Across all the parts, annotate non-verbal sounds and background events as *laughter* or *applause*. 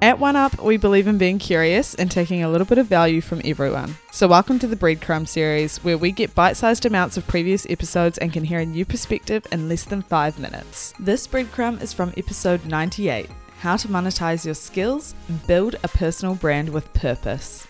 At One Up, we believe in being curious and taking a little bit of value from everyone. So, welcome to the Breadcrumb series, where we get bite sized amounts of previous episodes and can hear a new perspective in less than five minutes. This breadcrumb is from episode 98 How to Monetize Your Skills and Build a Personal Brand with Purpose.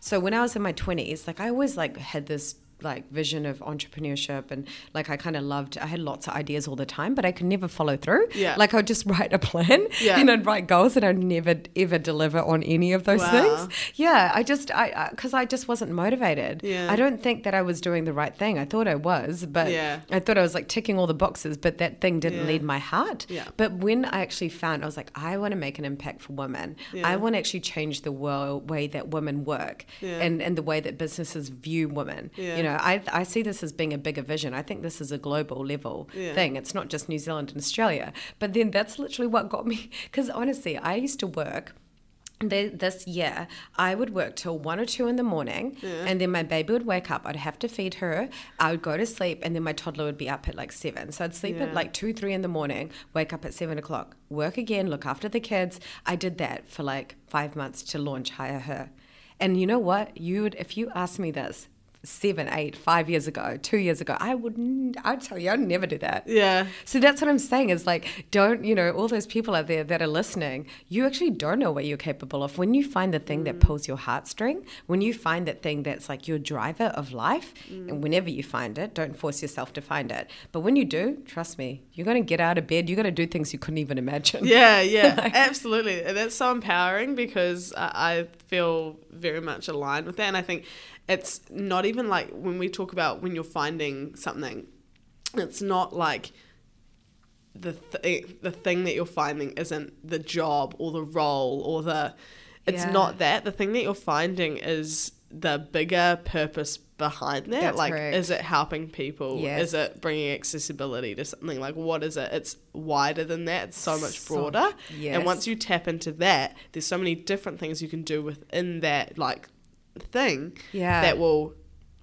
So when I was in my 20s, like I always like had this like vision of entrepreneurship and like I kind of loved I had lots of ideas all the time but I could never follow through Yeah. like I'd just write a plan *laughs* Yeah. and I'd write goals and I'd never ever deliver on any of those Wow. things yeah I just I because I, just wasn't motivated Yeah. I don't think that I was doing the right thing I thought I was but Yeah. I thought I was like ticking all the boxes but that thing didn't Yeah. lead my heart Yeah. but when I actually found I was like I want to make an impact for women Yeah. I want to actually change the world way that women work Yeah. and and the way that businesses view women Yeah. you know I, I see this as being a bigger vision. I think this is a global level Yeah. thing. It's not just New Zealand and Australia. But then that's literally what got me. *laughs* Because honestly, I used to work. This year, I would work till one or two in the morning, and then my baby would wake up. I'd have to feed her. I would go to sleep, and then my toddler would be up at like seven. So I'd sleep Yeah. at like two, three in the morning, wake up at seven o'clock, work again, look after the kids. I did that for like five months to launch Hire Her. And you know what? You would, if you asked me this seven, eight, five years ago, two years ago, I would, n- I'd tell you, I'd never do that. Yeah. So that's what I'm saying is like, don't, you know, all those people out there that are listening, you actually don't know what you're capable of. When you find the thing that mm. pulls your heartstring, when you find that thing that's like your driver of life, mm. and whenever you find it, don't force yourself to find it. But when you do, trust me, you're going to get out of bed, you're going to do things you couldn't even imagine. Yeah, yeah, *laughs* absolutely. And That's so empowering because I I feel very much aligned with that. And I think it's not even like when we talk about when you're finding something, it's not like the th- the thing that you're finding isn't the job or the role or the it's Yeah. not that the thing that you're finding is the bigger purpose behind that That's like correct. is it helping people Yes. is it bringing accessibility to something like what is it it's wider than that it's so much So- broader yes. and once you tap into that there's so many different things you can do within that like thing Yeah. that will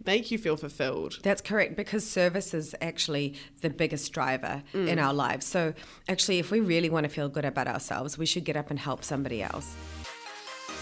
make you feel fulfilled That's correct because service is actually the biggest driver in mm. our lives. So, actually, if we really want to feel good about ourselves, we should get up and help somebody else.